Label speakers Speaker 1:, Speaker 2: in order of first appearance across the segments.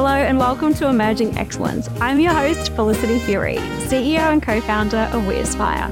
Speaker 1: Hello and welcome to Emerging Excellence. I'm your host, Felicity Fury, CEO and co founder of WeAspire.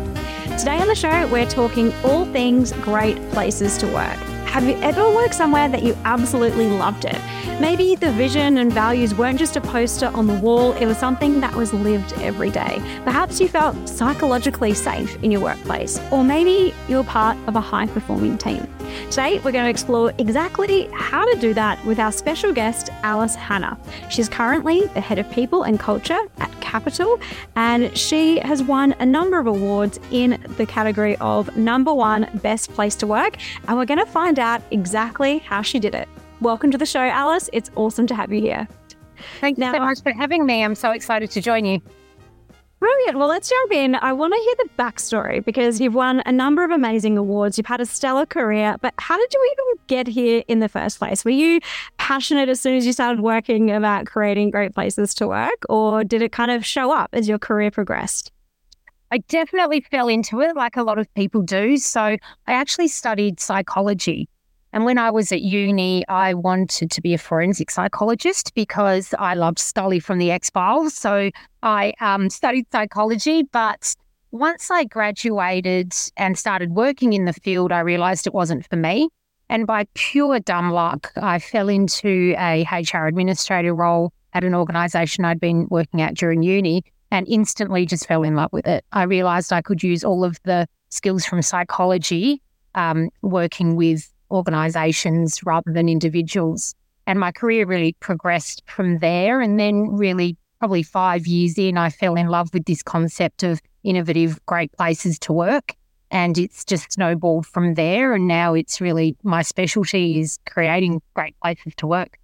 Speaker 1: Today on the show, we're talking all things great places to work. Have you ever worked somewhere that you absolutely loved it? Maybe the vision and values weren't just a poster on the wall, it was something that was lived every day. Perhaps you felt psychologically safe in your workplace, or maybe you're part of a high performing team. Today, we're going to explore exactly how to do that with our special guest, Alice Hanna. She's currently the head of people and culture at Kapitol, and she has won a number of awards in the category of number one best place to work. And we're going to find out exactly how she did it. Welcome to the show, Alice. It's awesome to have you here.
Speaker 2: Thank you now, so much for having me. I'm so excited to join you.
Speaker 1: Brilliant. Well, let's jump in. I want to hear the backstory because you've won a number of amazing awards. You've had a stellar career, but how did you even get here in the first place? Were you passionate as soon as you started working about creating great places to work, or did it kind of show up as your career progressed?
Speaker 2: I definitely fell into it like a lot of people do. So I actually studied psychology. And when I was at uni, I wanted to be a forensic psychologist because I loved Scully from the X Files. So I um, studied psychology. But once I graduated and started working in the field, I realized it wasn't for me. And by pure dumb luck, I fell into a HR administrator role at an organization I'd been working at during uni and instantly just fell in love with it. I realized I could use all of the skills from psychology um, working with organizations rather than individuals. And my career really progressed from there. And then, really, probably five years in, I fell in love with this concept of innovative, great places to work. And it's just snowballed from there. And now it's really my specialty is creating great places to work.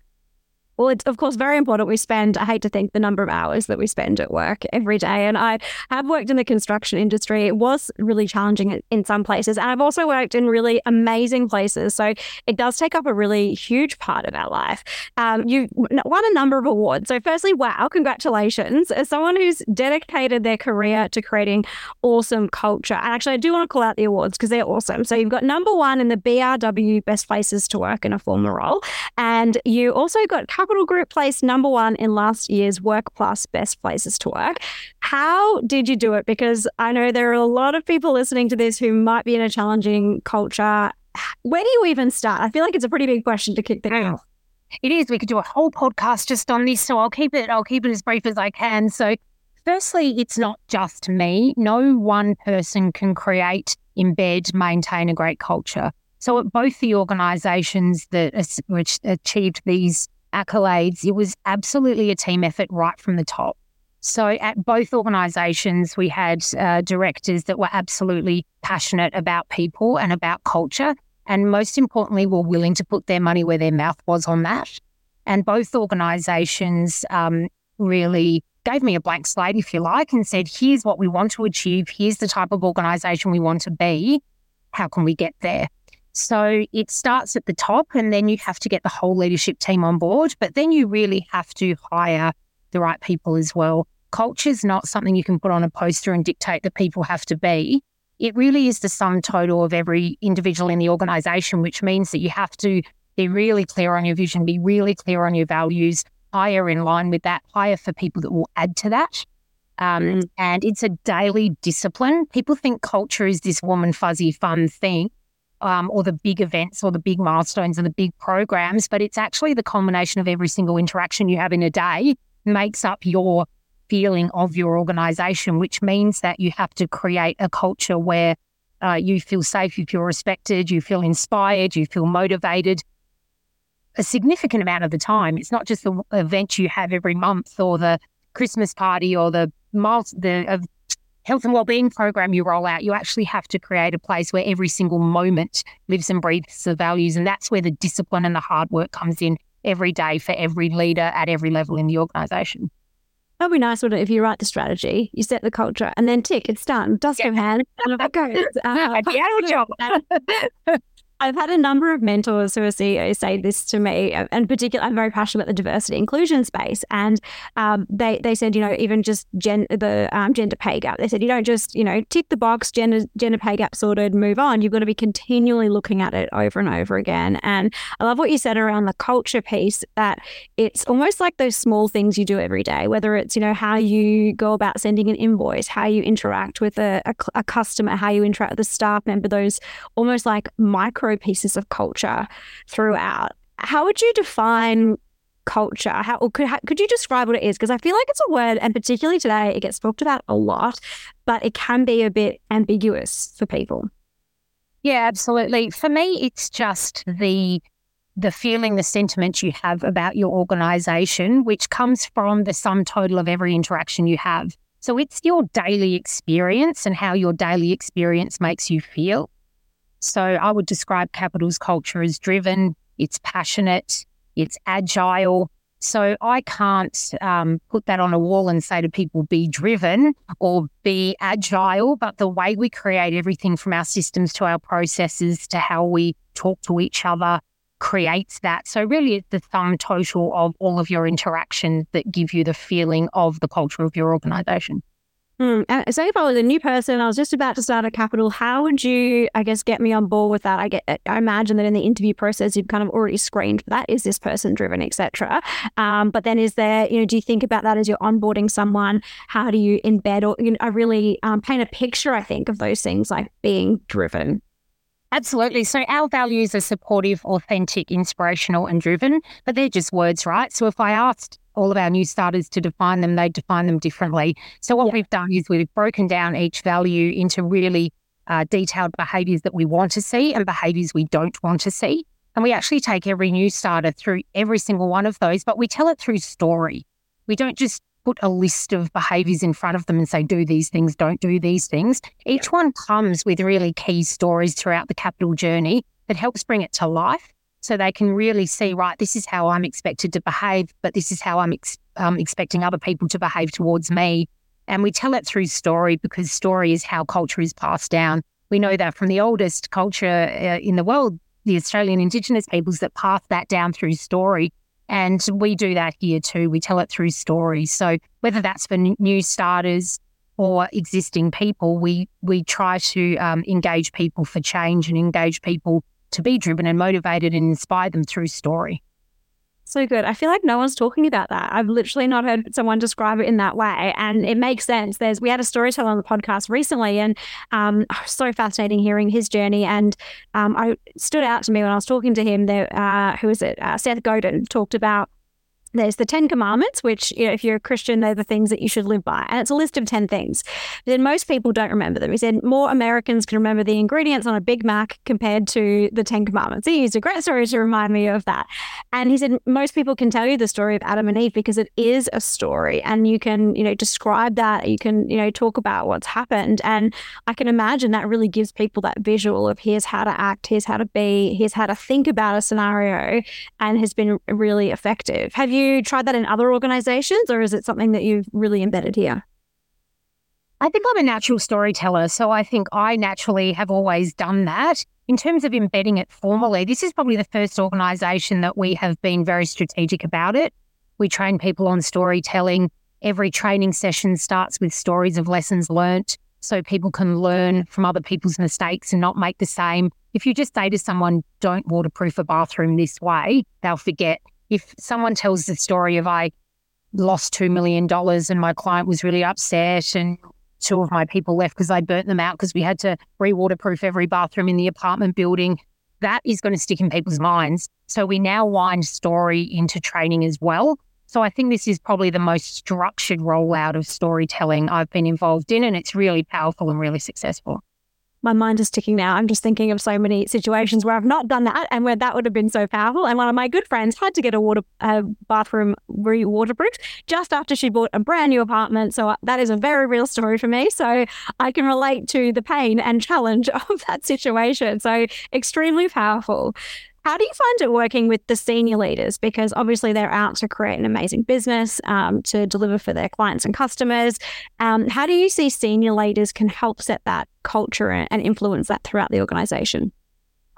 Speaker 1: Well, it's of course very important. We spend, I hate to think the number of hours that we spend at work every day. And I have worked in the construction industry. It was really challenging in some places. And I've also worked in really amazing places. So it does take up a really huge part of our life. Um, you won a number of awards. So, firstly, wow, congratulations. As someone who's dedicated their career to creating awesome culture. And actually, I do want to call out the awards because they're awesome. So, you've got number one in the BRW Best Places to Work in a former role. And you also got Kapitol Group placed number one in last year's Work Plus Best Places to Work. How did you do it? Because I know there are a lot of people listening to this who might be in a challenging culture. Where do you even start? I feel like it's a pretty big question to kick things off.
Speaker 2: It is. We could do a whole podcast just on this, so I'll keep it. I'll keep it as brief as I can. So, firstly, it's not just me. No one person can create, embed, maintain a great culture. So, at both the organisations that which achieved these accolades. It was absolutely a team effort right from the top. So at both organisations, we had uh, directors that were absolutely passionate about people and about culture. And most importantly, were willing to put their money where their mouth was on that. And both organisations um, really gave me a blank slate, if you like, and said, here's what we want to achieve. Here's the type of organisation we want to be. How can we get there? So it starts at the top and then you have to get the whole leadership team on board, but then you really have to hire the right people as well. Culture is not something you can put on a poster and dictate that people have to be. It really is the sum total of every individual in the organization, which means that you have to be really clear on your vision, be really clear on your values, hire in line with that, hire for people that will add to that. Um, mm. And it's a daily discipline. People think culture is this warm and fuzzy, fun thing um, or the big events or the big milestones and the big programs, but it's actually the culmination of every single interaction you have in a day makes up your feeling of your organization, which means that you have to create a culture where uh, you feel safe, you feel respected, you feel inspired, you feel motivated. A significant amount of the time, it's not just the event you have every month or the Christmas party or the miles, the health and wellbeing program you roll out, you actually have to create a place where every single moment lives and breathes the values. And that's where the discipline and the hard work comes in every day for every leader at every level in the organization.
Speaker 1: That'd be nice, wouldn't it? If you write the strategy, you set the culture, and then tick, it's done. Dust yeah. hand, and it goes.
Speaker 2: Uh, job.
Speaker 1: I've had a number of mentors who are CEOs say this to me, and particularly, I'm very passionate about the diversity inclusion space. And um, they they said, you know, even just gen, the um, gender pay gap. They said you don't just you know tick the box, gender gender pay gap sorted, move on. You've got to be continually looking at it over and over again. And I love what you said around the culture piece. That it's almost like those small things you do every day, whether it's you know how you go about sending an invoice, how you interact with a, a, a customer, how you interact with a staff member. Those almost like micro micro pieces of culture throughout. How would you define culture? How could how, could you describe what it is? Because I feel like it's a word, and particularly today, it gets talked about a lot, but it can be a bit ambiguous for people.
Speaker 2: Yeah, absolutely. For me, it's just the the feeling, the sentiment you have about your organization, which comes from the sum total of every interaction you have. So it's your daily experience and how your daily experience makes you feel. So I would describe Kapitol's culture as driven, it's passionate, it's agile. So I can't um, put that on a wall and say to people, be driven or be agile. But the way we create everything from our systems to our processes to how we talk to each other creates that. So really it's the sum total of all of your interactions that give you the feeling of the culture of your organization.
Speaker 1: Mm. So if I was a new person, I was just about to start a Kapitol, how would you, I guess, get me on board with that? I get, I imagine that in the interview process, you've kind of already screened for that. Is this person driven, etc. Um, but then, is there, you know, do you think about that as you're onboarding someone? How do you embed or you know, I really um, paint a picture? I think of those things like being driven.
Speaker 2: Absolutely. So our values are supportive, authentic, inspirational, and driven, but they're just words, right? So if I asked all of our new starters to define them, they define them differently. So what yeah. we've done is we've broken down each value into really uh, detailed behaviors that we want to see and behaviors we don't want to see. And we actually take every new starter through every single one of those, but we tell it through story. We don't just put a list of behaviors in front of them and say, do these things, don't do these things. Each one comes with really key stories throughout the Kapitol journey that helps bring it to life so they can really see, right, this is how I'm expected to behave, but this is how I'm ex- um, expecting other people to behave towards me. And we tell it through story because story is how culture is passed down. We know that from the oldest culture uh, in the world, the Australian Indigenous peoples that pass that down through story. And we do that here too. We tell it through stories. So whether that's for new starters or existing people, we we try to um, engage people for change and engage people to be driven and motivated and inspire them through story.
Speaker 1: So good. I feel like no one's talking about that. I've literally not heard someone describe it in that way, and it makes sense. There's we had a storyteller on the podcast recently, and um, so fascinating hearing his journey. And um, I stood out to me when I was talking to him. There, uh, who was it? Uh, Seth Godin talked about there's the Ten Commandments, which, you know, if you're a Christian, they're the things that you should live by. And it's a list of 10 things. Then most people don't remember them. He said more Americans can remember the ingredients on a Big Mac compared to the Ten Commandments. He used a great story to remind me of that. And he said most people can tell you the story of Adam and Eve because it is a story and you can, you know, describe that. You can, you know, talk about what's happened. And I can imagine that really gives people that visual of here's how to act, here's how to be, here's how to think about a scenario and has been really effective. Have you you tried that in other organizations or is it something that you've really embedded here?
Speaker 2: I think I'm a natural storyteller. So I think I naturally have always done that. In terms of embedding it formally, this is probably the first organization that we have been very strategic about it. We train people on storytelling. Every training session starts with stories of lessons learnt so people can learn from other people's mistakes and not make the same. If you just say to someone, don't waterproof a bathroom this way, they'll forget if someone tells the story of I lost $2 million and my client was really upset and two of my people left because I burnt them out because we had to re waterproof every bathroom in the apartment building, that is going to stick in people's minds. So we now wind story into training as well. So I think this is probably the most structured rollout of storytelling I've been involved in, and it's really powerful and really successful
Speaker 1: my mind is ticking now. I'm just thinking of so many situations where I've not done that and where that would have been so powerful. And one of my good friends had to get a water a bathroom re waterproofed just after she bought a brand new apartment. So uh, that is a very real story for me. So I can relate to the pain and challenge of that situation. So extremely powerful. How do you find it working with the senior leaders? Because obviously they're out to create an amazing business, um, to deliver for their clients and customers. Um, how do you see senior leaders can help set that culture and influence that throughout the organization?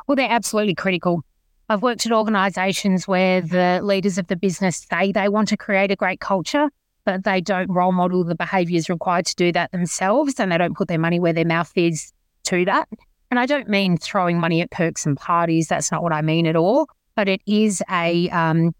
Speaker 2: Well, they're absolutely critical. I've worked at organizations where the leaders of the business say they want to create a great culture, but they don't role model the behaviors required to do that themselves and they don't put their money where their mouth is to that. And I don't mean throwing money at perks and parties. That's not what I mean at all. But it is a um,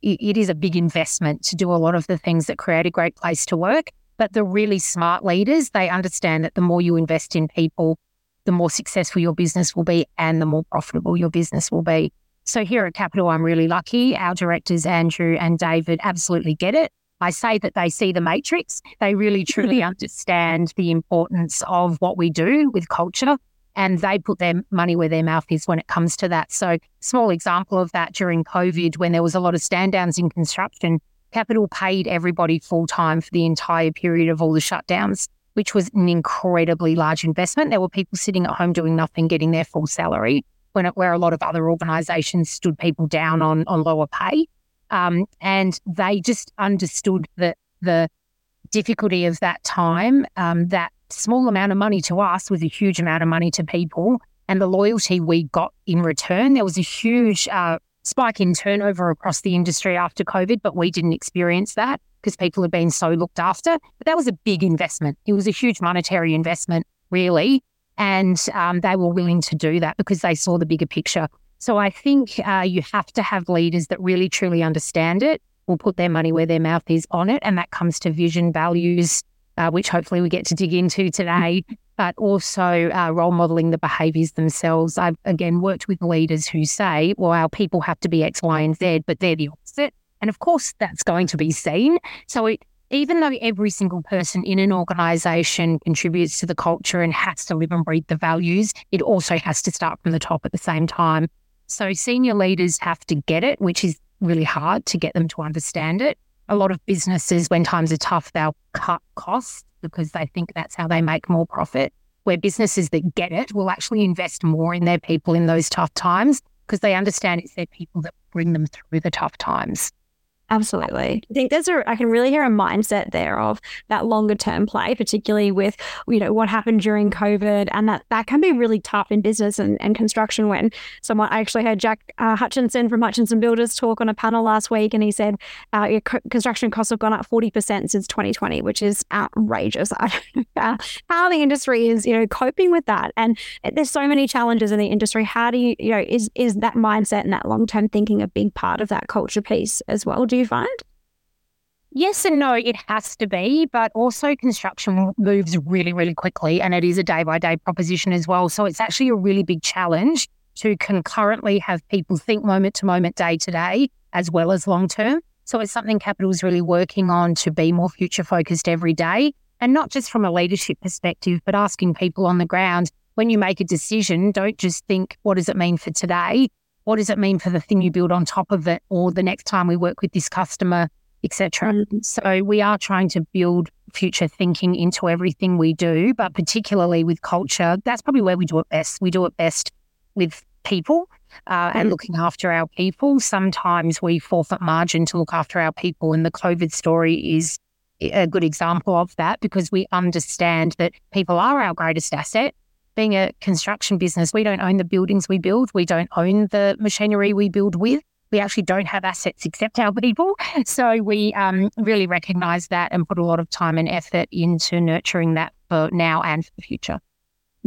Speaker 2: it, it is a big investment to do a lot of the things that create a great place to work. But the really smart leaders, they understand that the more you invest in people, the more successful your business will be and the more profitable your business will be. So here at Kapitol, I'm really lucky. Our directors, Andrew and David, absolutely get it. I say that they see the matrix. They really truly understand the importance of what we do with culture and they put their money where their mouth is when it comes to that. So, small example of that during COVID, when there was a lot of stand downs in construction, Kapitol paid everybody full time for the entire period of all the shutdowns, which was an incredibly large investment. There were people sitting at home doing nothing, getting their full salary when it, where a lot of other organisations stood people down on on lower pay, um, and they just understood that the difficulty of that time. Um, that small amount of money to us was a huge amount of money to people, and the loyalty we got in return. There was a huge uh, spike in turnover across the industry after COVID, but we didn't experience that because people had been so looked after. But that was a big investment. It was a huge monetary investment, really. And um, they were willing to do that because they saw the bigger picture. So I think uh, you have to have leaders that really truly understand it, will put their money where their mouth is on it. And that comes to vision, values, uh, which hopefully we get to dig into today, but also uh, role modeling the behaviors themselves. I've again worked with leaders who say, well, our people have to be X, Y, and Z, but they're the opposite. And of course, that's going to be seen. So it even though every single person in an organization contributes to the culture and has to live and breathe the values, it also has to start from the top at the same time. So senior leaders have to get it, which is really hard to get them to understand it. A lot of businesses, when times are tough, they'll cut costs because they think that's how they make more profit. Where businesses that get it will actually invest more in their people in those tough times because they understand it's their people that bring them through the tough times.
Speaker 1: Absolutely. I think there's a, I can really hear a mindset there of that longer term play, particularly with, you know, what happened during COVID. And that, that can be really tough in business and, and construction when someone, I actually heard Jack uh, Hutchinson from Hutchinson Builders talk on a panel last week. And he said, uh, your co- construction costs have gone up 40% since 2020, which is outrageous. How the industry is, you know, coping with that. And there's so many challenges in the industry. How do you, you know, is, is that mindset and that long term thinking a big part of that culture piece as well? Do do you find?
Speaker 2: Yes and no, it has to be, but also construction moves really, really quickly and it is a day by day proposition as well. So it's actually a really big challenge to concurrently have people think moment to moment, day to day, as well as long term. So it's something Kapitol is really working on to be more future focused every day. And not just from a leadership perspective, but asking people on the ground when you make a decision, don't just think, what does it mean for today? What does it mean for the thing you build on top of it or the next time we work with this customer etc mm. so we are trying to build future thinking into everything we do but particularly with culture that's probably where we do it best we do it best with people uh, and mm. looking after our people sometimes we forfeit margin to look after our people and the covid story is a good example of that because we understand that people are our greatest asset being a construction business, we don't own the buildings we build. We don't own the machinery we build with. We actually don't have assets except our people. So we um, really recognize that and put a lot of time and effort into nurturing that for now and for the future.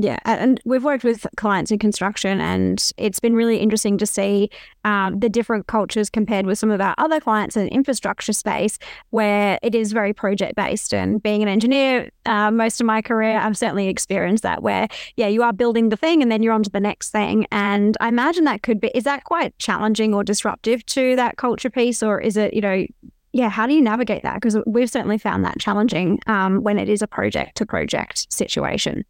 Speaker 1: Yeah, and we've worked with clients in construction, and it's been really interesting to see um, the different cultures compared with some of our other clients in infrastructure space, where it is very project based. And being an engineer, uh, most of my career, I've certainly experienced that. Where yeah, you are building the thing, and then you're on to the next thing. And I imagine that could be is that quite challenging or disruptive to that culture piece, or is it you know yeah, how do you navigate that? Because we've certainly found that challenging um, when it is a project to project situation.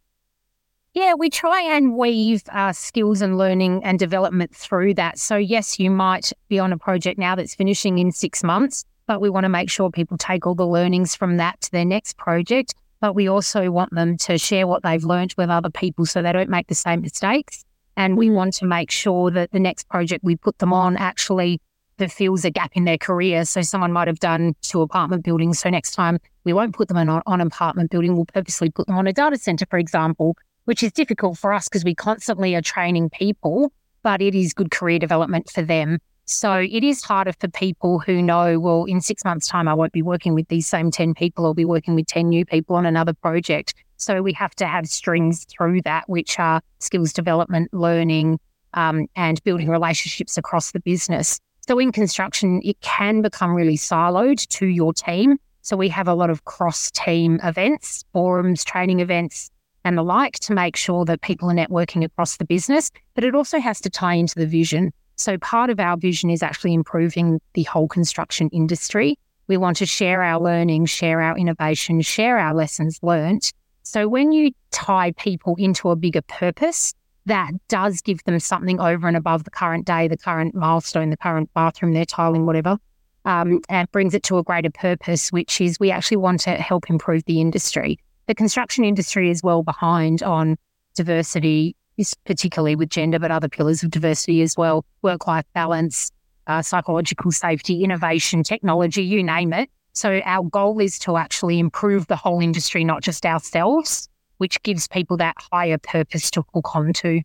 Speaker 2: Yeah, we try and weave uh, skills and learning and development through that. So, yes, you might be on a project now that's finishing in six months, but we want to make sure people take all the learnings from that to their next project. But we also want them to share what they've learned with other people so they don't make the same mistakes. And we want to make sure that the next project we put them on actually fills a gap in their career. So someone might have done two apartment buildings. So next time we won't put them on, on an apartment building. We'll purposely put them on a data center, for example, which is difficult for us because we constantly are training people but it is good career development for them. So it is harder for people who know, well, in six months' time, I won't be working with these same 10 people. I'll be working with 10 new people on another project. So we have to have strings through that, which are skills development, learning, um, and building relationships across the business. So in construction, it can become really siloed to your team. So we have a lot of cross team events, forums, training events, and the like to make sure that people are networking across the business. But it also has to tie into the vision. So, part of our vision is actually improving the whole construction industry. We want to share our learning, share our innovation, share our lessons learnt. So, when you tie people into a bigger purpose, that does give them something over and above the current day, the current milestone, the current bathroom they're tiling, whatever, um, and brings it to a greater purpose, which is we actually want to help improve the industry. The construction industry is well behind on diversity, particularly with gender, but other pillars of diversity as well work life balance, uh, psychological safety, innovation, technology, you name it. So, our goal is to actually improve the whole industry, not just ourselves, which gives people that higher purpose to hook onto.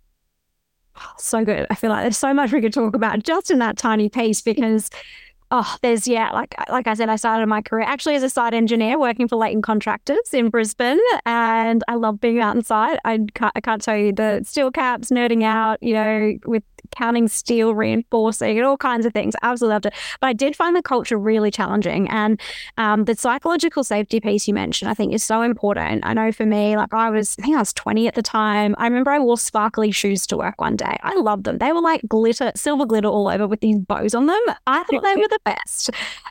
Speaker 1: So good. I feel like there's so much we could talk about just in that tiny piece because Oh, there's yeah, like like I said, I started my career actually as a site engineer working for Leighton Contractors in Brisbane, and I love being out on site. I can't, I can't tell you the steel caps, nerding out, you know, with counting steel, reinforcing, and all kinds of things. I absolutely loved it. But I did find the culture really challenging. And um, the psychological safety piece you mentioned, I think, is so important. I know for me, like I was, I think I was 20 at the time. I remember I wore sparkly shoes to work one day. I loved them. They were like glitter, silver glitter all over with these bows on them. I thought they were the best.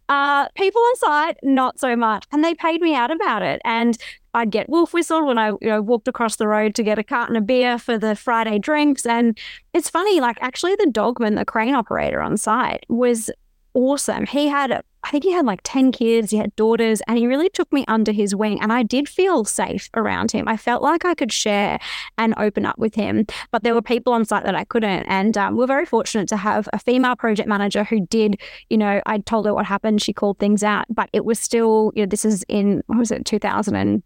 Speaker 1: Uh, people on site, not so much. And they paid me out about it. And I'd get wolf whistled when I you know walked across the road to get a carton of beer for the Friday drinks. And it's funny, like actually the dogman, the crane operator on site, was awesome. He had I think he had like 10 kids, he had daughters, and he really took me under his wing. And I did feel safe around him. I felt like I could share and open up with him. But there were people on site that I couldn't. And um, we're very fortunate to have a female project manager who did, you know, I told her what happened. She called things out, but it was still, you know, this is in, what was it, 2000 and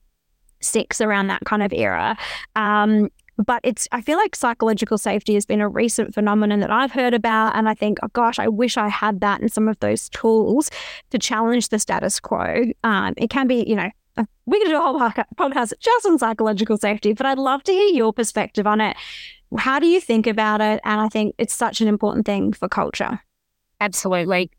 Speaker 1: six around that kind of era. Um, but it's I feel like psychological safety has been a recent phenomenon that I've heard about, and I think, oh gosh, I wish I had that and some of those tools to challenge the status quo. Um, it can be, you know, we could do a whole podcast just on psychological safety, but I'd love to hear your perspective on it. How do you think about it? And I think it's such an important thing for culture.
Speaker 2: Absolutely.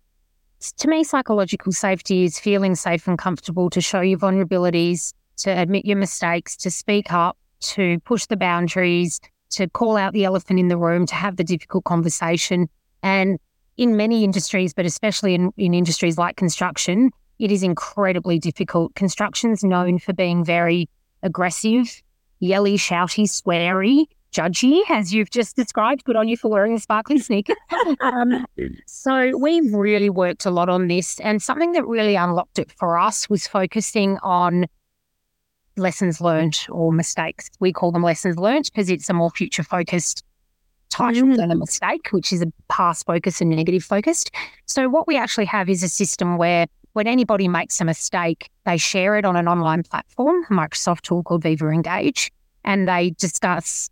Speaker 2: To me, psychological safety is feeling safe and comfortable to show your vulnerabilities, to admit your mistakes, to speak up, to push the boundaries, to call out the elephant in the room, to have the difficult conversation. And in many industries, but especially in, in industries like construction, it is incredibly difficult. Construction's known for being very aggressive, yelly, shouty, sweary, judgy, as you've just described. Good on you for wearing a sparkly sneaker. um, so we've really worked a lot on this. And something that really unlocked it for us was focusing on lessons learned or mistakes. We call them lessons learned because it's a more future focused title mm. than a mistake, which is a past focus and negative focused. So, what we actually have is a system where when anybody makes a mistake, they share it on an online platform, a Microsoft tool called Viva Engage, and they discuss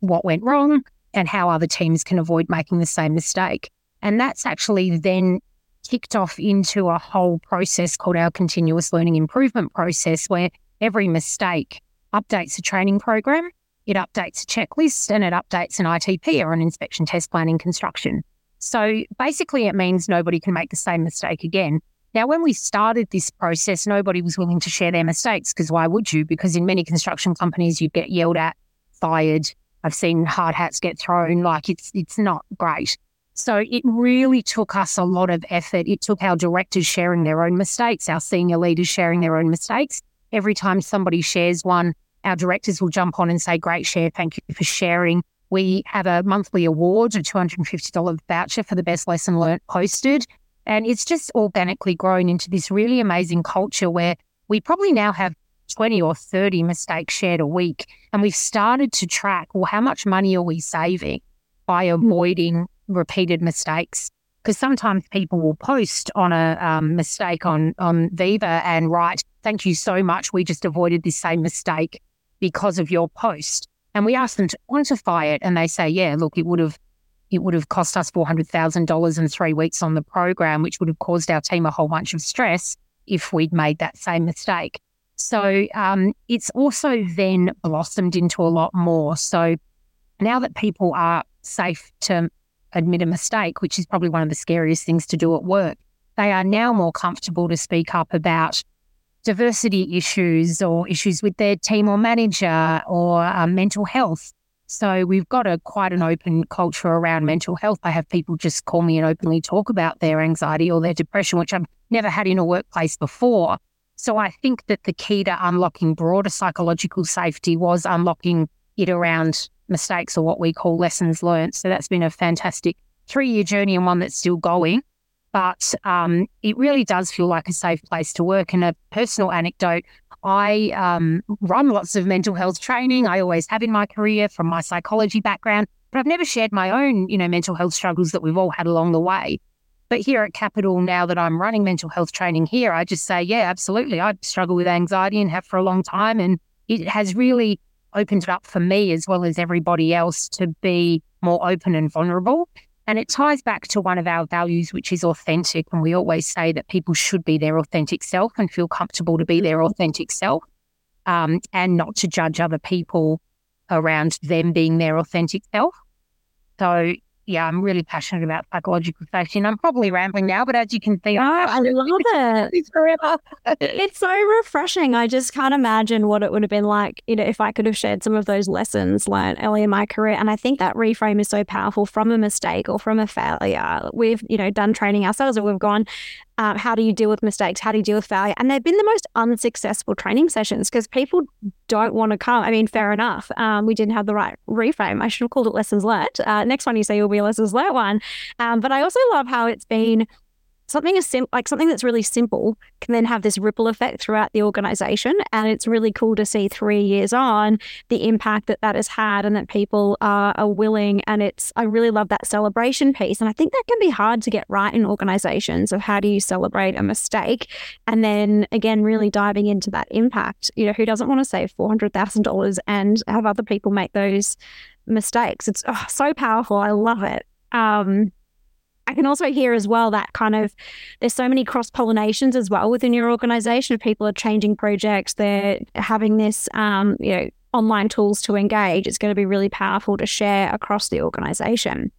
Speaker 2: what went wrong and how other teams can avoid making the same mistake. And that's actually then kicked off into a whole process called our continuous learning improvement process, where every mistake updates a training program, it updates a checklist, and it updates an ITP or an inspection test plan in construction. So basically, it means nobody can make the same mistake again. Now, when we started this process, nobody was willing to share their mistakes because why would you? Because in many construction companies, you get yelled at, fired. I've seen hard hats get thrown. Like it's it's not great. So it really took us a lot of effort. It took our directors sharing their own mistakes, our senior leaders sharing their own mistakes, every time somebody shares one, our directors will jump on and say, Great share. Thank you for sharing. We have a monthly award, a $250 voucher for the best lesson learnt posted. And it's just organically grown into this really amazing culture where we probably now have 20 or 30 mistakes shared a week. And we've started to track, well, how much money are we saving by avoiding repeated mistakes? because sometimes people will post on a um, mistake on on Viva and write, "Thank you so much. We just avoided this same mistake because of your post." And we ask them to quantify it, and they say, "Yeah, look, it would have it would have cost us $400,000 in three weeks on the program, which would have caused our team a whole bunch of stress if we'd made that same mistake. So um, it's also then blossomed into a lot more. So now that people are safe to admit a mistake, which is probably one of the scariest things to do at work, they are now more comfortable to speak up about diversity issues or issues with their team or manager or um, mental health. So we've got a quite an open culture around mental health. I have people just call me and openly talk about their anxiety or their depression, which I've never had in a workplace before. So I think that the key to unlocking broader psychological safety was unlocking it around mistakes or what we call lessons learned. So that's been a fantastic three year journey and one that's still going. But um, it really does feel like a safe place to work. And a personal anecdote I um, run lots of mental health training. I always have in my career from my psychology background, but I've never shared my own, you know, mental health struggles that we've all had along the way. But here at Kapitol, now that I'm running mental health training here, I just say, yeah, absolutely. I struggle with anxiety and have for a long time. And it has really opened it up for me as well as everybody else to be more open and vulnerable. And it ties back to one of our values, which is authentic. And we always say that people should be their authentic self and feel comfortable to be their authentic self um, and not to judge other people around them being their authentic self. So yeah, I'm really passionate about psychological safety, and I'm probably rambling now, but as you can see,
Speaker 1: oh, I love it.
Speaker 2: It's forever.
Speaker 1: it's so refreshing. I just can't imagine what it would have been like, you know, if I could have shared some of those lessons learned early in my career. And I think that reframe is so powerful from a mistake or from a failure. We've, you know, done training ourselves, and we've gone, um, how do you deal with mistakes? How do you deal with failure? And they've been the most unsuccessful training sessions because people don't want to come. I mean, fair enough. Um, we didn't have the right reframe. I should have called it lessons learned. Uh, next one you say will be a lessons learned one. Um, but I also love how it's been something as sim- like something that's really simple can then have this ripple effect throughout the organization and it's really cool to see 3 years on the impact that that has had and that people are, are willing and it's I really love that celebration piece and I think that can be hard to get right in organizations of how do you celebrate a mistake and then again really diving into that impact. You know who doesn't want to save $400,000 and have other people make those mistakes? It's oh, so powerful. I love it. Um I can also hear as well that kind of there's so many cross pollinations as well within your organization. People are changing projects, they're having this, um, you know, online tools to engage. It's going to be really powerful to share across the organization.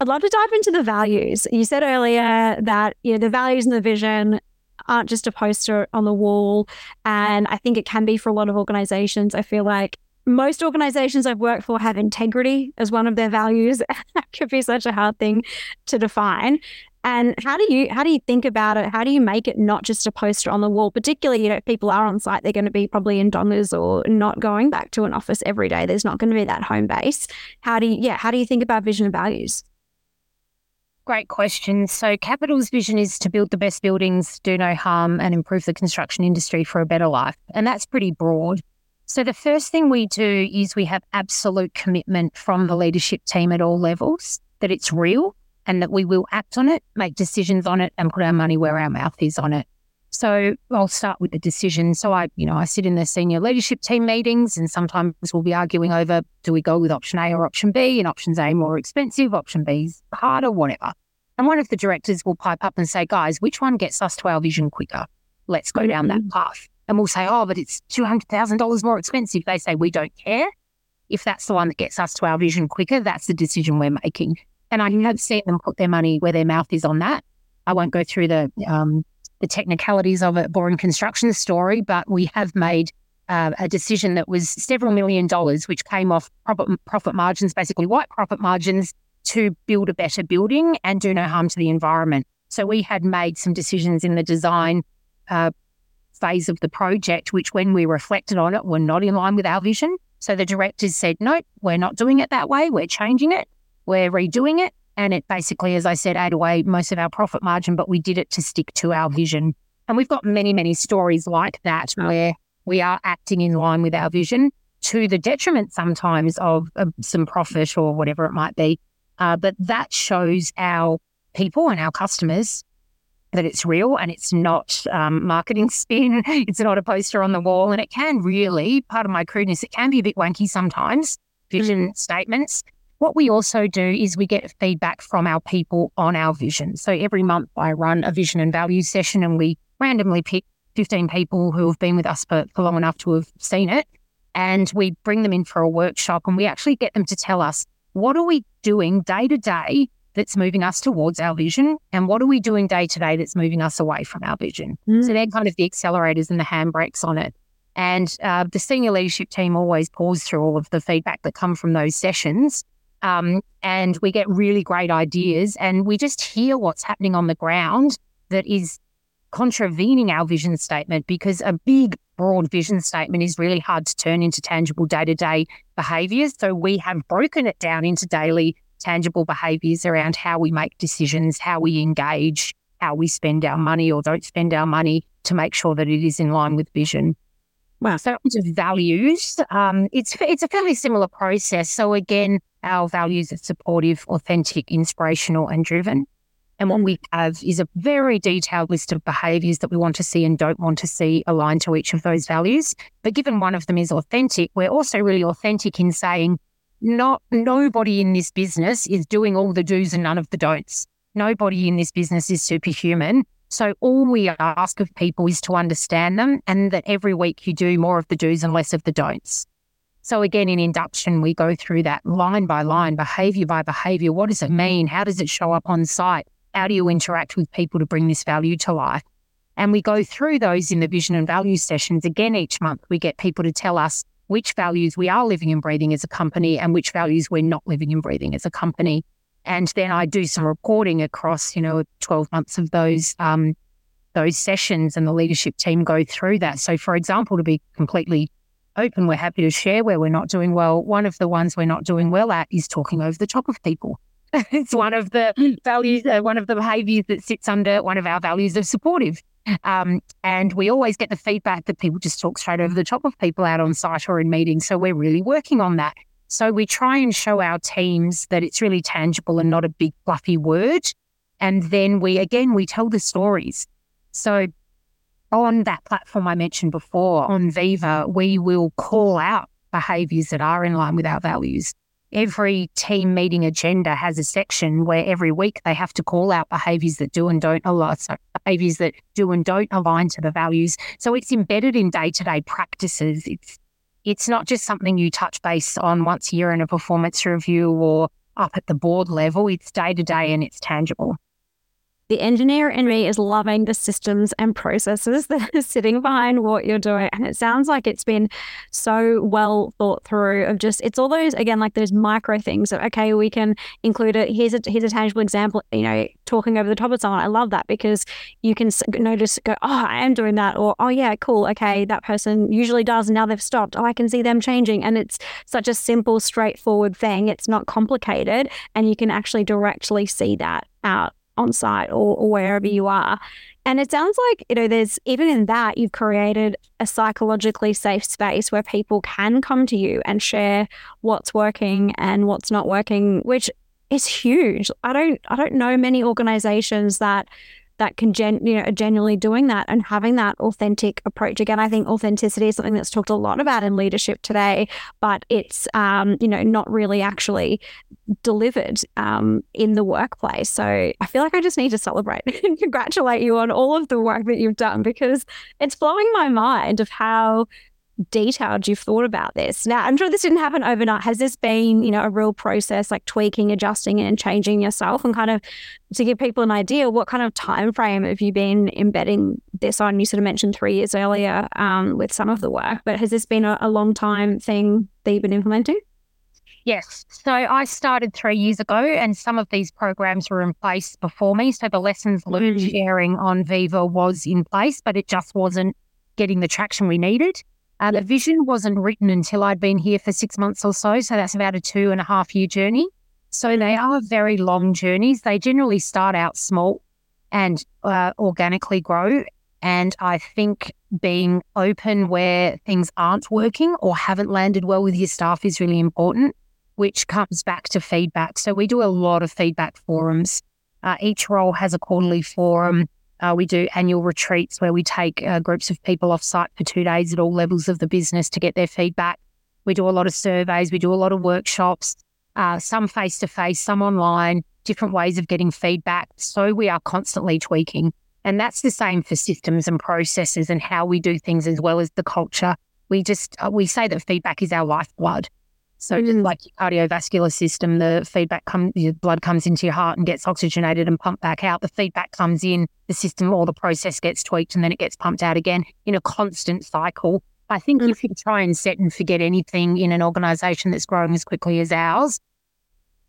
Speaker 1: I'd love to dive into the values. You said earlier that you know the values and the vision aren't just a poster on the wall, and I think it can be for a lot of organizations. I feel like most organizations I've worked for have integrity as one of their values. that could be such a hard thing to define. And how do you how do you think about it? How do you make it not just a poster on the wall? Particularly, you know, if people are on site, they're going to be probably in Dongas or not going back to an office every day. There's not going to be that home base. How do you yeah, how do you think about vision and values?
Speaker 2: Great question. So, Kapitol's vision is to build the best buildings, do no harm, and improve the construction industry for a better life. And that's pretty broad. So, the first thing we do is we have absolute commitment from the leadership team at all levels that it's real and that we will act on it, make decisions on it, and put our money where our mouth is on it. So I'll start with the decision. So I, you know, I sit in the senior leadership team meetings and sometimes we'll be arguing over do we go with option A or option B? And option's A more expensive, option B's harder, whatever. And one of the directors will pipe up and say, guys, which one gets us to our vision quicker? Let's go down that mm-hmm. path and we'll say, oh, but it's $200,000 more expensive. They say, we don't care. If that's the one that gets us to our vision quicker, that's the decision we're making. And I have seen them put their money where their mouth is on that. I won't go through the um, the technicalities of a boring construction story, but we have made uh, a decision that was several million dollars, which came off profit, profit margins, basically white profit margins, to build a better building and do no harm to the environment. So we had made some decisions in the design uh, phase of the project, which when we reflected on it, were not in line with our vision. So the directors said, nope, we're not doing it that way. We're changing it. We're redoing it. And it basically, as I said, ate away most of our profit margin, but we did it to stick to our vision. And we've got many, many stories like that where we are acting in line with our vision to the detriment sometimes of, of some profit or whatever it might be. Uh, but that shows our people and our customers that it's real and it's not um, marketing spin. It's not a poster on the wall. And it can really, part of my crudeness, it can be a bit wanky sometimes, vision mm. statements. what we also do is we get feedback from our people on our vision. So every month I run a vision and values session and we randomly pick 15 people who have been with us for, for long enough to have seen it. And we bring them in for a workshop and we actually get them to tell us what are we doing day to day that's moving us towards our vision and what are we doing day to day that's moving us away from our vision. Mm. So they're kind of the accelerators and the handbrakes on it. And uh, the senior leadership team always pause through all of the feedback that come from those sessions. Um, and we get really great ideas and we just hear what's happening on the ground that is contravening our vision statement because a big, broad vision statement is really hard to turn into tangible day to day behaviors. So we have broken it down into daily tangible behaviors around how we make decisions, how we engage, how we spend our money or don't spend our money to make sure that it is in line with vision. Wow. So, in terms of values, um, it's it's a fairly similar process. So again, our values are supportive, authentic, inspirational, and driven. And what we have is a very detailed list of behaviors that we want to see and don't want to see aligned to each of those values. But given one of them is authentic, we're also really authentic in saying not nobody in this business is doing all the do's and none of the don'ts. Nobody in this business is superhuman. So all we ask of people is to understand them and that every week you do more of the do's and less of the don'ts. So again, in induction, we go through that line by line, behavior by behavior. What does it mean? How does it show up on site? How do you interact with people to bring this value to life? And we go through those in the vision and values sessions. Again, each month we get people to tell us which values we are living and breathing as a company and which values we're not living and breathing as a company. And then I do some reporting across, you know, 12 months of those um, those sessions and the leadership team go through that. So for example, to be completely open, we're happy to share where we're not doing well. One of the ones we're not doing well at is talking over the top of people. it's one of the values, uh, one of the behaviors that sits under one of our values of supportive. Um, and we always get the feedback that people just talk straight over the top of people out on site or in meetings. So we're really working on that. So we try and show our teams that it's really tangible and not a big fluffy word. And then we, again, we tell the stories. So on that platform I mentioned before, on Viva, we will call out behaviors that are in line with our values. Every team meeting agenda has a section where every week they have to call out behaviors that do and don't align, so behaviors that do and don't align to the values. So it's embedded in day to day practices. It's it's not just something you touch base on once a year in a performance review or up at the board level. It's day to day and it's tangible
Speaker 1: the engineer in me is loving the systems and processes that are sitting behind what you're doing. And it sounds like it's been so well thought through of just, it's all those, again, like those micro things of, okay, we can include it. Here's a, here's a tangible example, you know, talking over the top of someone. I love that because you can notice, go, oh, I am doing that. Or, oh, yeah, cool. Okay, that person usually does. And now they've stopped. Oh, I can see them changing. And it's such a simple, straightforward thing. It's not complicated. And you can actually directly see that out on site or, or wherever mm-hmm. you are. And it sounds like, you know, there's even in that, you've created a psychologically safe space where people can come to you and share what's working and what's not working, which is huge. I don't I don't know many organizations that that can gen, you know, genuinely doing that and having that authentic approach. Again, I think authenticity is something that's talked a lot about in leadership today, but it's um, you know not really actually delivered um, in the workplace. So I feel like I just need to celebrate and congratulate you on all of the work that you've done because it's blowing my mind of how detailed you've thought about this. Now, I'm sure this didn't happen overnight. Has this been, you know, a real process like tweaking, adjusting and changing yourself and kind of to give people an idea, what kind of time frame have you been embedding this on? You sort of mentioned three years earlier um, with some of the work, but has this been a, a long time thing that you've been implementing?
Speaker 2: Yes. So I started three years ago, and some of these programs were in place before me. So the lessons learned mm. sharing on Viva was in place, but it just wasn't getting the traction we needed. Uh, the vision wasn't written until I'd been here for six months or so. So that's about a two and a half year journey. So they are very long journeys. They generally start out small and uh, organically grow. And I think being open where things aren't working or haven't landed well with your staff is really important, which comes back to feedback. So we do a lot of feedback forums. Uh, each role has a quarterly forum uh, we do annual retreats where we take uh, groups of people off site for two days at all levels of the business to get their feedback. We do a lot of surveys, we do a lot of workshops. uh, some face to face, some online, different ways of getting feedback. So we are constantly tweaking. And that's the same for systems and processes and how we do things as well as the culture. We just, uh, we say that feedback is our lifeblood. So just like your cardiovascular system, the feedback comes, your blood comes into your heart and gets oxygenated and pumped back out. The feedback comes in, the system or the process gets tweaked and then it gets pumped out again in a constant cycle. I think mm. if you try and set and forget anything in an organization that's growing as quickly as ours,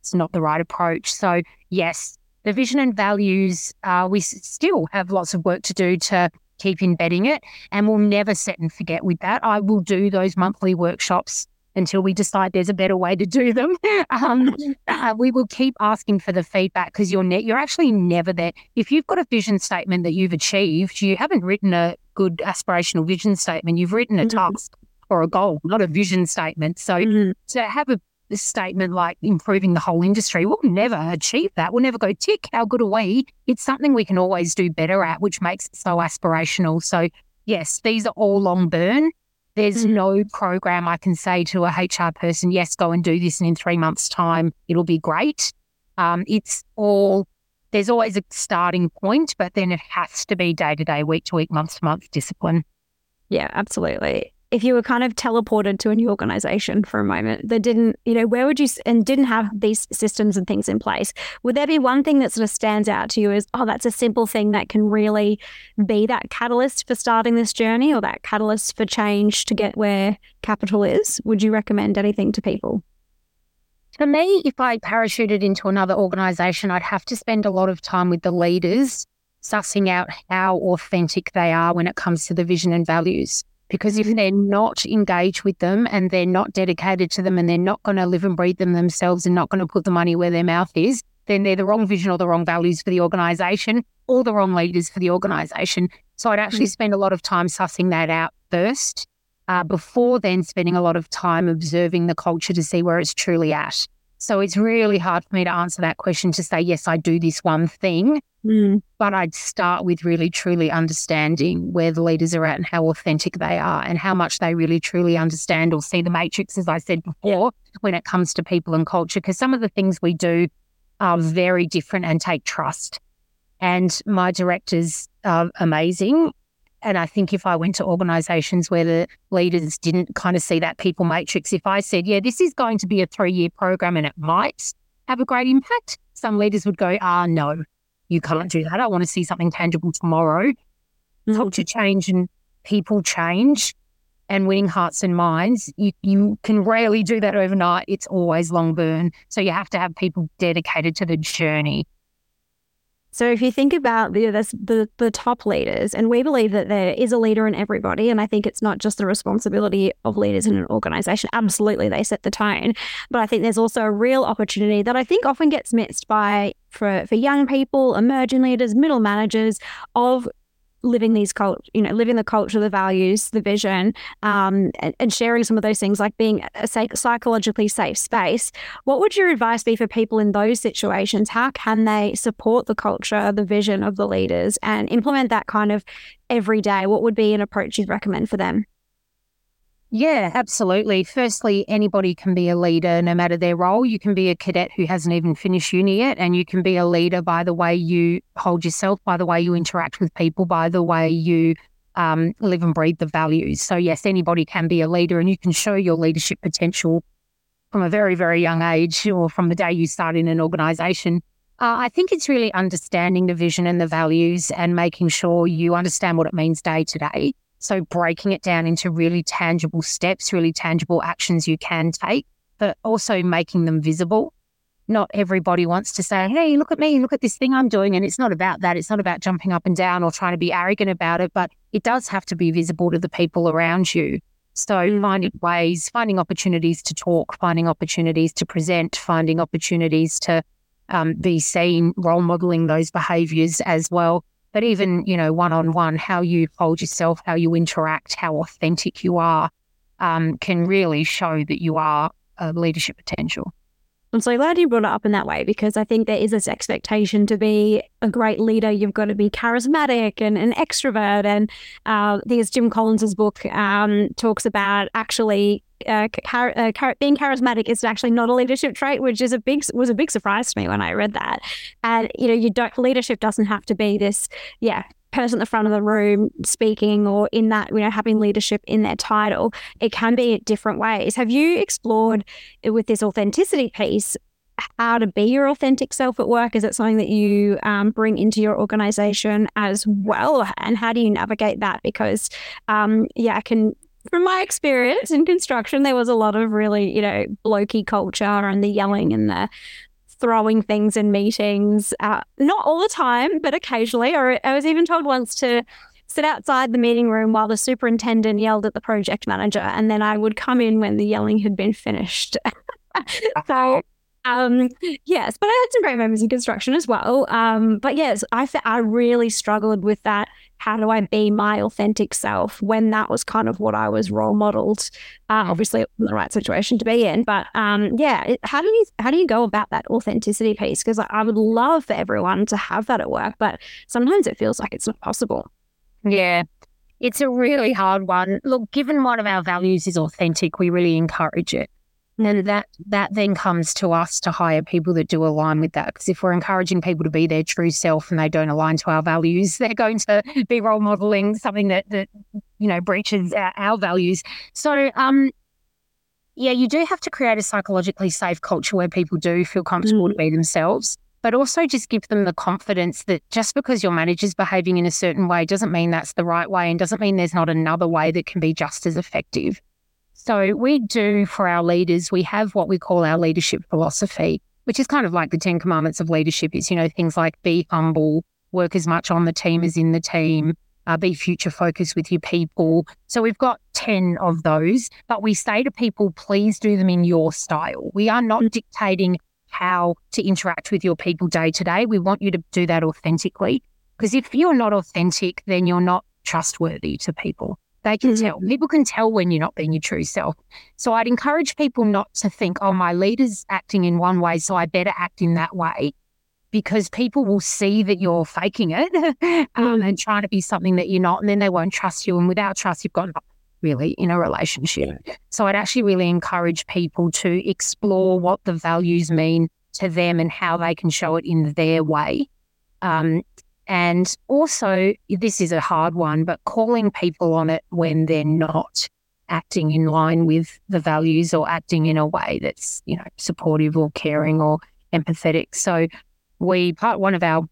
Speaker 2: it's not the right approach. So, yes, the vision and values, uh, we still have lots of work to do to keep embedding it. And we'll never set and forget with that. I will do those monthly workshops until we decide there's a better way to do them. Um, uh, we will keep asking for the feedback because you're ne- you're actually never there. If you've got a vision statement that you've achieved, you haven't written a good aspirational vision statement. You've written a mm-hmm. task or a goal, not a vision statement. So mm-hmm. to have a this statement like improving the whole industry, we'll never achieve that. We'll never go tick. How good are we? It's something we can always do better at, which makes it so aspirational. So yes, these are all long burn. There's mm-hmm. no program I can say to a HR person, yes, go and do this, and in three months' time, it'll be great. Um, it's all, there's always a starting point, but then it has to be day to day, week to week, month to month discipline.
Speaker 1: Yeah, absolutely if you were kind of teleported to a new organization for a moment that didn't, you know, where would you, and didn't have these systems and things in place, would there be one thing that sort of stands out to you as, oh, that's a simple thing that can really be that catalyst for starting this journey or that catalyst for change to get where Kapitol is? Would you recommend anything to people?
Speaker 2: For me, if I parachuted into another organization, I'd have to spend a lot of time with the leaders, sussing out how authentic they are when it comes to the vision and values. Because if they're not engaged with them and they're not dedicated to them and they're not going to live and breathe them themselves and not going to put the money where their mouth is, then they're the wrong vision or the wrong values for the organization or the wrong leaders for the organization. So I'd actually mm. spend a lot of time sussing that out first, uh, before then spending a lot of time observing the culture to see where it's truly at. So it's really hard for me to answer that question to say, yes, I do this one thing. Mm. But I'd start with really truly understanding where the leaders are at and how authentic they are and how much they really truly understand or see the matrix, as I said before, when it comes to people and culture. Because some of the things we do are very different and take trust. And my directors are amazing. And I think if I went to organizations where the leaders didn't kind of see that people matrix, if I said, yeah, this is going to be a three year program and it might have a great impact, some leaders would go, ah, no, you can't do that. I want to see something tangible tomorrow. Mm-hmm. Culture change and people change and winning hearts and minds, you, you can rarely do that overnight. It's always long burn. So you have to have people dedicated to the journey.
Speaker 1: So if you think about the, the the top leaders, and we believe that there is a leader in everybody, and I think it's not just the responsibility of leaders in an organization. Absolutely, they set the tone, but I think there's also a real opportunity that I think often gets missed by for for young people, emerging leaders, middle managers of living these cult, you know, living the culture, the values, the vision, um, and, and, sharing some of those things, like being a psychologically safe space. What would your advice be for people in those situations? How can they support the culture, the vision of the leaders, and implement that kind of every day? What would be an approach you'd recommend for them?
Speaker 2: Yeah, absolutely. Firstly, anybody can be a leader no matter their role. You can be a cadet who hasn't even finished uni yet, and you can be a leader by the way you hold yourself, by the way you interact with people, by the way you um, live and breathe the values. So, yes, anybody can be a leader, and you can show your leadership potential from a very, very young age or from the day you start in an organization. Uh, I think it's really understanding the vision and the values and making sure you understand what it means day to day so breaking it down into really tangible steps, really tangible actions you can take, but also making them visible. Not everybody wants to say, Hey, look at me, look at this thing I'm doing. And it's not about that. It's not about jumping up and down or trying to be arrogant about it, but it does have to be visible to the people around you. So mm. finding ways, finding opportunities to talk, finding opportunities to present, finding opportunities to um, be seen, role modeling those behaviors as well but even, you know, one on one, how you hold yourself, how you interact, how authentic you are, um, can really show that you are a leadership potential.
Speaker 1: I'm so glad you brought it up in that way because I think there is this expectation to be a great leader. You've got to be charismatic and an extrovert. And uh, there's Jim Collins's book um, talks about actually uh, char- uh, char- being charismatic is actually not a leadership trait, which is a big was a big surprise to me when I read that. And you know, you don't leadership doesn't have to be this, yeah, person at the front of the room speaking or in that, you know, having leadership in their title. It can be different ways. Have you explored with this authenticity piece how to be your authentic self at work? Is it something that you um, bring into your organization as well? And how do you navigate that? Because, um, yeah, I can, from my experience in construction, there was a lot of really, you know, blokey culture and the yelling and the throwing things in meetings. Uh, not all the time, but occasionally. Or I was even told once to sit outside the meeting room while the superintendent yelled at the project manager, and then I would come in when the yelling had been finished. so um, yes, but I had some great moments in construction as well. Um, but yes, I I really struggled with that. How do I be my authentic self when that was kind of what I was role modeled? Uh, obviously, in the right situation to be in, but um, yeah, how do you how do you go about that authenticity piece? Because I, I would love for everyone to have that at work, but sometimes it feels like it's not possible.
Speaker 2: Yeah, it's a really hard one. Look, given one of our values is authentic, we really encourage it. And that that then comes to us to hire people that do align with that. Because if we're encouraging people to be their true self and they don't align to our values, they're going to be role modeling something that that you know breaches our, our values. So um yeah, you do have to create a psychologically safe culture where people do feel comfortable mm. to be themselves, but also just give them the confidence that just because your manager's behaving in a certain way doesn't mean that's the right way and doesn't mean there's not another way that can be just as effective. So we do for our leaders, we have what we call our leadership philosophy, which is kind of like the 10 commandments of leadership. is, you know, things like be humble, work as much on the team as in the team, uh, be future focused with your people. So we've got 10 of those, but we say to people, please do them in your style. We are not dictating how to interact with your people day to day. We want you to do that authentically. Because if you're not authentic, then you're not trustworthy to people. They can mm-hmm. tell. People can tell when you're not being your true self. So I'd encourage people not to think, oh, my leader's acting in one way, so I better act in that way. Because people will see that you're faking it um, and trying to be something that you're not, and then they won't trust you. And without trust, you've got really in a relationship. So I'd actually really encourage people to explore what the values mean to them and how they can show it in their way. Um, and also, this is a hard one, but calling people on it when they're not acting in line with the values or acting in a way that's, you know, supportive or caring or empathetic. So, we part one of our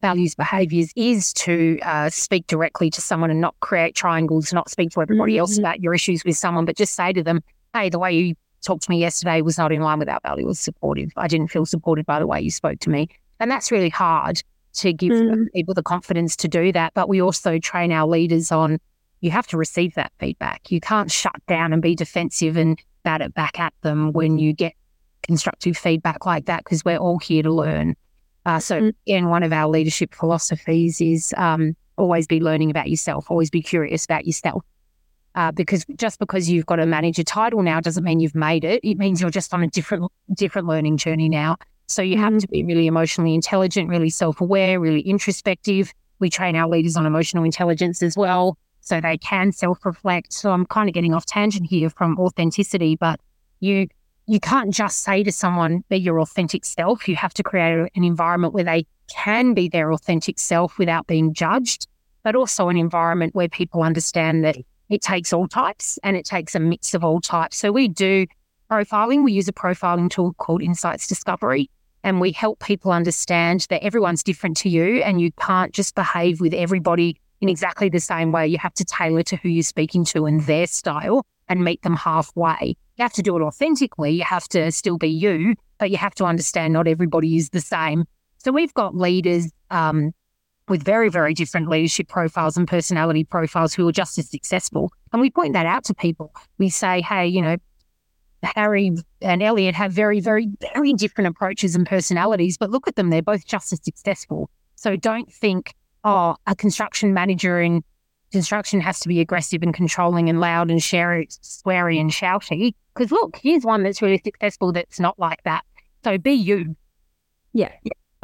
Speaker 2: values behaviors is to uh, speak directly to someone and not create triangles, not speak to everybody else mm-hmm. about your issues with someone, but just say to them, hey, the way you talked to me yesterday was not in line with our values, supportive. I didn't feel supported by the way you spoke to me. And that's really hard to give mm. people the confidence to do that. But we also train our leaders on you have to receive that feedback. You can't shut down and be defensive and bat it back at them when you get constructive feedback like that because we're all here to learn. Uh, so, mm. in one of our leadership philosophies is um, always be learning about yourself, always be curious about yourself. Uh, because just because you've got a manager title now doesn't mean you've made it. It means you're just on a different different learning journey now. So you have mm-hmm. to be really emotionally intelligent, really self aware, really introspective. We train our leaders on emotional intelligence as well, so they can self reflect. So I'm kind of getting off tangent here from authenticity, but you you can't just say to someone, be your authentic self. You have to create an environment where they can be their authentic self without being judged, but also an environment where people understand that it takes all types and it takes a mix of all types. So we do profiling. We use a profiling tool called Insights Discovery and we help people understand that everyone's different to you and you can't just behave with everybody in exactly the same way. You have to tailor to who you're speaking to and their style and meet them halfway. You have to do it authentically. You have to still be you, but you have to understand not everybody is the same. So we've got leaders um, with very, very different leadership profiles and personality profiles who are just as successful. And we point that out to people. We say, hey, you know, Harry and Elliot have very, very, very different approaches and personalities, but look at them, they're both just as successful. So don't think, oh, a construction manager in construction has to be aggressive and controlling and loud and sweary and shouty. Because look, here's one that's really successful that's not like that. So be you.
Speaker 1: Yeah.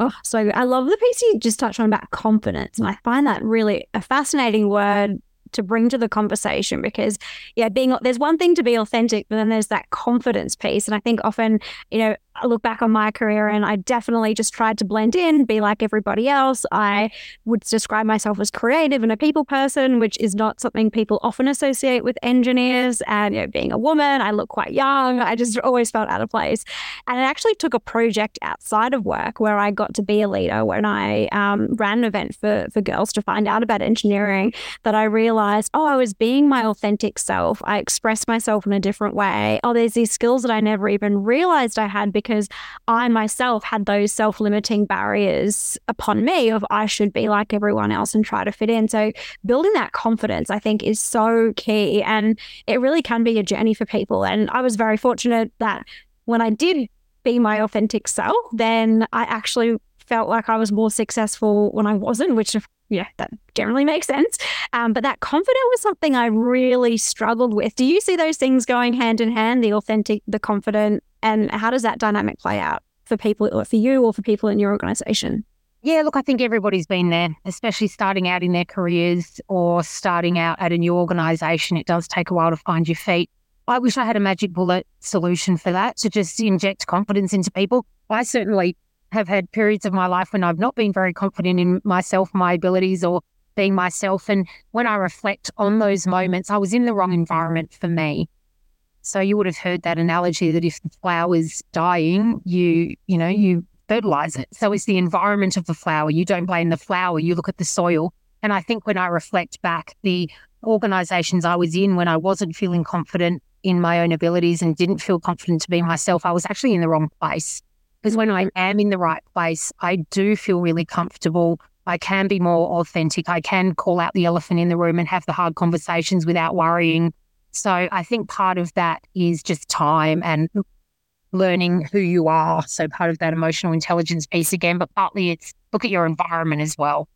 Speaker 1: Oh, so I love the piece you just touched on about confidence. And I find that really a fascinating word to bring to the conversation because yeah being there's one thing to be authentic but then there's that confidence piece. And i think often you know I look back on my career and I definitely just tried to blend in, be like everybody else. I would describe myself as creative and a people person, which is not something people often associate with engineers. And you know, being a woman, I look quite young. I just always felt out of place. And I actually took a project outside of work where I got to be a leader when I um, ran an event for, for girls to find out about engineering that I realized, oh, I was being my authentic self. I expressed myself in a different way. Oh, there's these skills that I never even realized I had because because I myself had those self limiting barriers upon me of I should be like everyone else and try to fit in. So building that confidence, I think, is so key. And it really can be a journey for people. And I was very fortunate that when I did be my authentic self, then I actually felt like I was more successful when I wasn't, which yeah, that generally makes sense. Um, but that confidence was something I really struggled with. Do you see those things going hand in hand, the authentic, the confident, and how does that dynamic play out for people or for you or for people in your organization?
Speaker 2: Yeah, look, I think everybody's been there, especially starting out in their careers or starting out at a new organization. It does take a while to find your feet. I wish I had a magic bullet solution for that to just inject confidence into people. I certainly have had periods of my life when I've not been very confident in myself, my abilities, or being myself. And when I reflect on those moments, I was in the wrong environment for me. So you would have heard that analogy that if the flower's dying, you, you know, you fertilize it. So it's the environment of the flower. You don't blame the flower, you look at the soil. And I think when I reflect back, the organizations I was in when I wasn't feeling confident in my own abilities and didn't feel confident to be myself, I was actually in the wrong place. Because when I am in the right place, I do feel really comfortable. I can be more authentic. I can call out the elephant in the room and have the hard conversations without worrying so I think part of that is just time and learning who you are. So part of that emotional intelligence piece again, but partly it's look at your environment as well.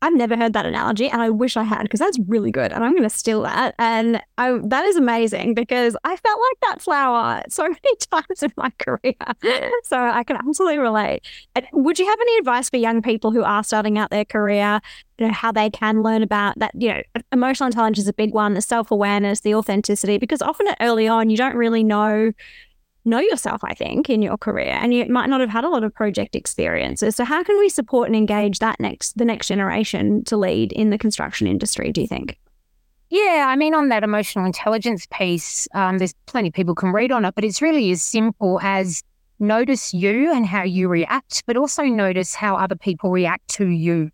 Speaker 1: I've never heard that analogy and I wish I had because that's really good and I'm going to steal that. And I, that is amazing because I felt like that flower so many times in my career. so I can absolutely relate. And would you have any advice for young people who are starting out their career, you know, how they can learn about that, you know, emotional intelligence is a big one, the self-awareness, the authenticity, because often early on you don't really know know yourself, I think, in your career, and you might not have had a lot of project experiences. So, how can we support and engage that next the next generation to lead in the construction industry? Do you think?
Speaker 2: Yeah, I mean, on that emotional intelligence piece, um, there's plenty of people can read on it, but it's really as simple as notice you and how you react, but also notice how other people react to you.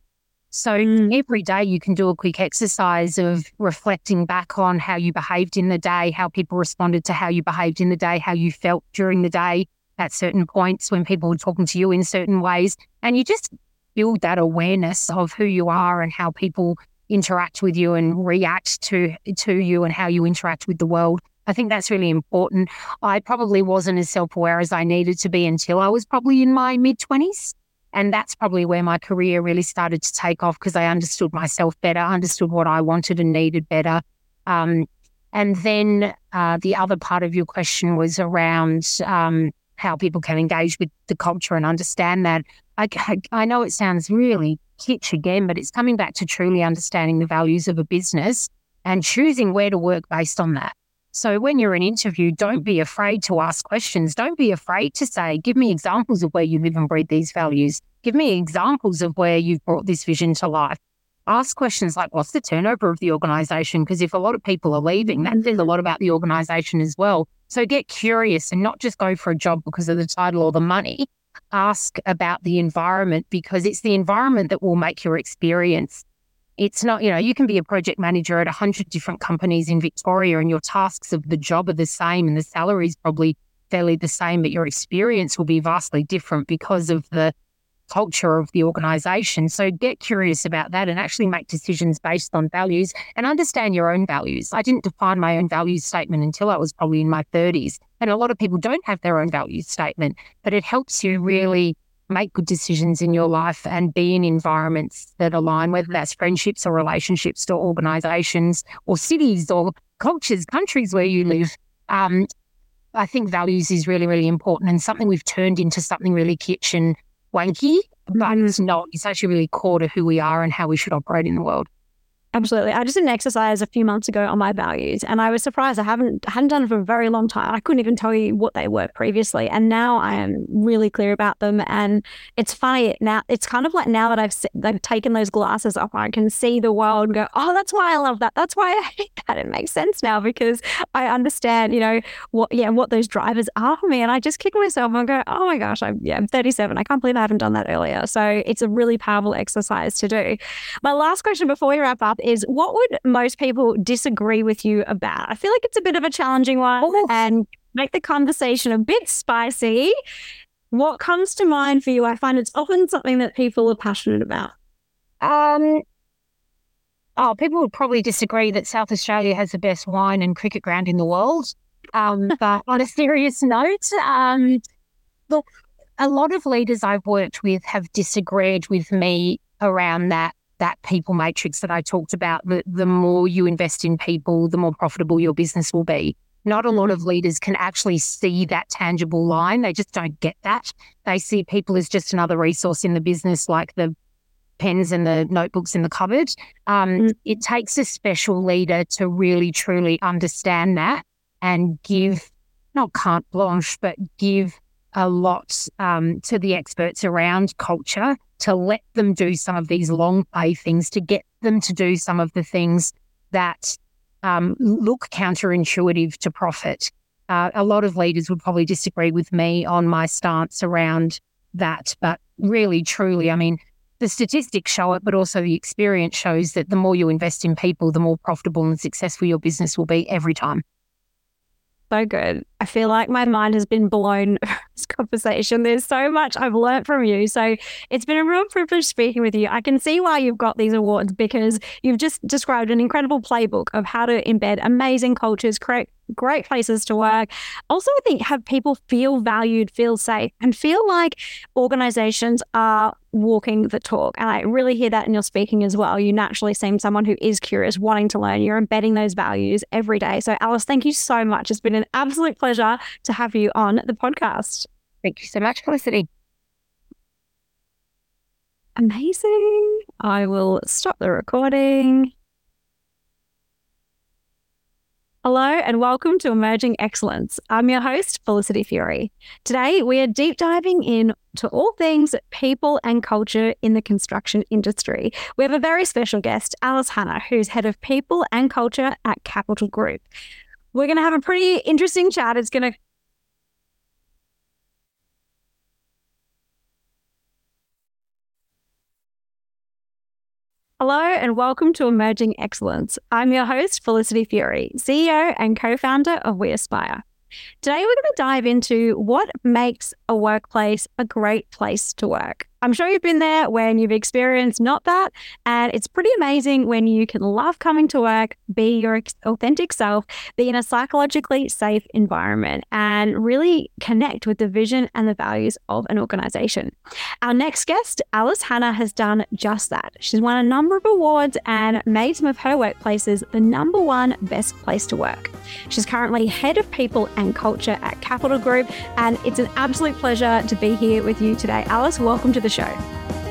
Speaker 2: So mm. every day you can do a quick exercise of reflecting back on how you behaved in the day, how people responded to how you behaved in the day, how you felt during the day at certain points when people were talking to you in certain ways. And you just build that awareness of who you are and how people interact with you and react to to you and how you interact with the world. I think that's really important. I probably wasn't as self-aware as I needed to be until I was probably in my mid 20s. And that's probably where my career really started to take off because I understood myself better, understood what I wanted and needed better. Um, and then uh, the other part of your question was around um, how people can engage with the culture and understand that. I, I know it sounds really kitsch again, but it's coming back to truly understanding the values of a business and choosing where to work based on that. So when you're in an interview, don't be afraid to ask questions. Don't be afraid to say, give me examples of where you live and breathe these values. Give me examples of where you've brought this vision to life. Ask questions like, what's the turnover of the organization? Because if a lot of people are leaving, that says a lot about the organization as well. So get curious and not just go for a job because of the title or the money. Ask about the environment because it's the environment that will make your experience it's not, you know, you can be a project manager at 100 different companies in Victoria and your tasks of the job are the same and the salary is probably fairly the same, but your experience will be vastly different because of the culture of the organization. So get curious about that and actually make decisions based on values and understand your own values. I didn't define my own values statement until I was probably in my 30s. And a lot of people don't have their own values statement, but it helps you really make good decisions in your life and be in environments that align, whether mm-hmm. that's friendships or relationships or organizations or cities or cultures, countries where you mm-hmm. live. Um, I think values is really, really important and something we've turned into something really kitchen wanky, but mm-hmm. it's not. It's actually really core to who we are and how we should operate in the world.
Speaker 1: Absolutely. I just did an exercise a few months ago on my values and I was surprised. I haven't hadn't done it for a very long time. I couldn't even tell you what they were previously. And now I am really clear about them. And it's funny now, it's kind of like now that I've they've taken those glasses off, I can see the world and go, oh, that's why I love that. That's why I hate that. It makes sense now because I understand, you know, what yeah, what those drivers are for me. And I just kick myself and go, oh my gosh, I'm yeah, I'm 37. I can't believe I haven't done that earlier. So it's a really powerful exercise to do. My last question before we wrap up is what would most people disagree with you about? I feel like it's a bit of a challenging one oh. and make the conversation a bit spicy. What comes to mind for you? I find it's often something that people are passionate about.
Speaker 2: Um, oh, people would probably disagree that South Australia has the best wine and cricket ground in the world. Um, but on a serious note, um, look, a lot of leaders I've worked with have disagreed with me around that that people matrix that I talked about, the, the more you invest in people, the more profitable your business will be. Not a lot of leaders can actually see that tangible line. They just don't get that. They see people as just another resource in the business, like the pens and the notebooks in the cupboard. Um, mm. It takes a special leader to really, truly understand that and give, not carte blanche, but give a lot um, to the experts around culture to let them do some of these long play things, to get them to do some of the things that um, look counterintuitive to profit. Uh, a lot of leaders would probably disagree with me on my stance around that. But really, truly, I mean, the statistics show it, but also the experience shows that the more you invest in people, the more profitable and successful your business will be every time
Speaker 1: so good. I feel like my mind has been blown this conversation. There's so much I've learned from you. So it's been a real privilege speaking with you. I can see why you've got these awards because you've just described an incredible playbook of how to embed amazing cultures, create great places to work. Also, I think have people feel valued, feel safe, and feel like organizations are walking the talk. And I really hear that in your speaking as well. You naturally seem someone who is curious, wanting to learn. You're embedding those values every day. So, Alice, thank you so much. It's been an absolute pleasure to have you on the podcast.
Speaker 2: Thank you so much, Felicity.
Speaker 1: Amazing. I will stop the recording. Hello and welcome to Emerging Excellence. I'm your host, Felicity Fury. Today, we are deep diving in to all things people and culture in the construction industry. We have a very special guest, Alice Hanna, who's head of people and culture at Kapitol Group. We're going to have a pretty interesting chat. It's going to Hello and welcome to Emerging Excellence. I'm your host, Felicity Fury, CEO and co founder of We Aspire. Today, we're going to dive into what makes a workplace a great place to work. I'm sure you've been there when you've experienced not that. And it's pretty amazing when you can love coming to work, be your authentic self, be in a psychologically safe environment, and really connect with the vision and the values of an organization. Our next guest, Alice Hanna, has done just that. She's won a number of awards and made some of her workplaces the number one best place to work. She's currently head of people and culture at Kapitol Group, and it's an absolute pleasure to be here with you today. Alice, welcome to the show.